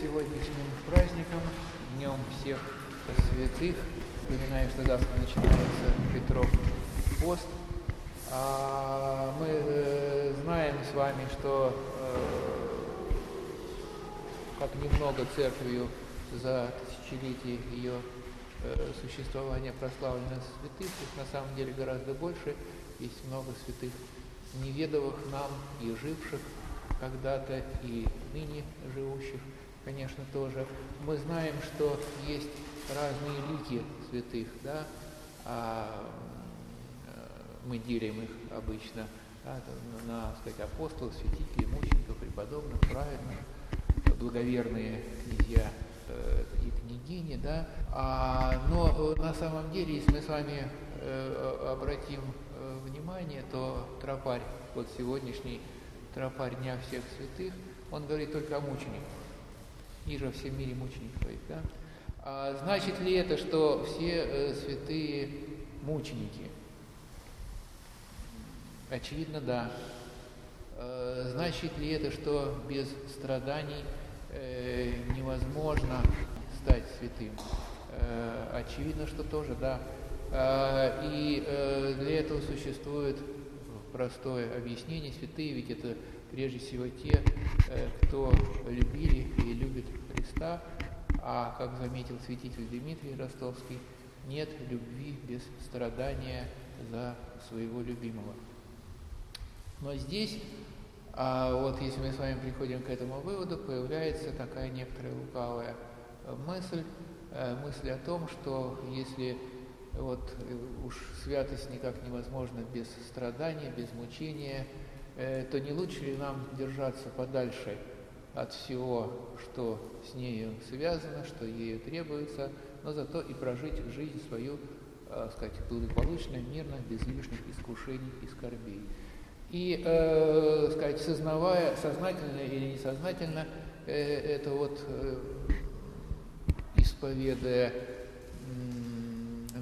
сегодняшним праздником, Днем всех святых. Напоминаю, что завтра начинается Петров пост. А мы э, знаем с вами, что э, как немного церковью за тысячелетие ее э, существования прославлено святых, их на самом деле гораздо больше. Есть много святых неведовых нам и живших когда-то, и ныне живущих, конечно, тоже. Мы знаем, что есть разные лики святых, да, а мы делим их обычно да, на, сказать, апостолов, святителей, мучеников, преподобных, праведных, благоверные князья э, и княгини, да. А, но на самом деле, если мы с вами э, обратим э, внимание, то тропарь, вот сегодняшний тропарь Дня всех святых, он говорит только о мучениках. Ниже во всем мире мучеников говорит, да? А значит ли это, что все э, святые мученики? Очевидно, да. Э, значит ли это, что без страданий э, невозможно стать святым? Э, очевидно, что тоже, да. Э, и э, для этого существует простое объяснение. Святые ведь это прежде всего те, э, кто любили и любит Христа, а, как заметил святитель Дмитрий Ростовский, нет любви без страдания за своего любимого. Но здесь, а вот если мы с вами приходим к этому выводу, появляется такая некоторая лукавая мысль, э, мысль о том, что если вот э, уж святость никак невозможна без страдания, без мучения, э, то не лучше ли нам держаться подальше от всего, что с нею связано, что ею требуется, но зато и прожить жизнь свою, э, сказать, благополучно, мирно, без лишних искушений и скорбей. И, э, сказать, сознавая, сознательно или несознательно, это вот исповедуя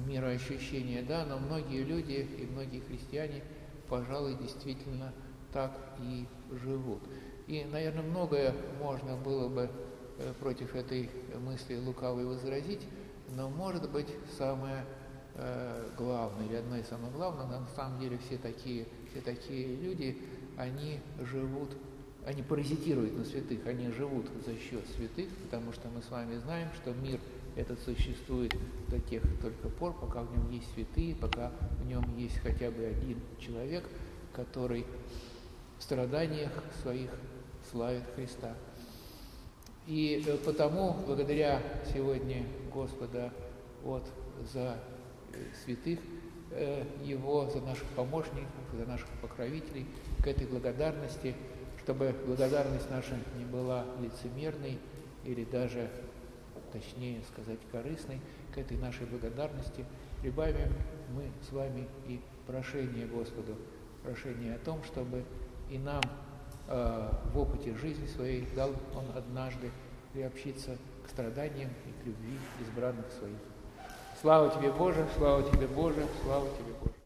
мироощущение, да, но многие люди и многие христиане, пожалуй, действительно так и живут. И, наверное, многое можно было бы э, против этой мысли лукавой возразить, но, может быть, самое э, главное, или одно из самых главных, на самом деле все такие, все такие люди, они живут, они паразитируют на святых, они живут за счет святых, потому что мы с вами знаем, что мир – этот существует до тех только пор, пока в нем есть святые, пока в нем есть хотя бы один человек, который в страданиях своих славит Христа. И э, потому, благодаря сегодня Господа вот, за э, святых, э, Его, за наших помощников, за наших покровителей, к этой благодарности, чтобы благодарность наша не была лицемерной или даже точнее сказать, корыстной к этой нашей благодарности, прибавим мы с вами и прошение Господу, прошение о том, чтобы и нам э, в опыте жизни своей дал Он однажды приобщиться к страданиям и к любви избранных своих. Слава Тебе, Боже, слава Тебе, Боже, слава Тебе, Боже.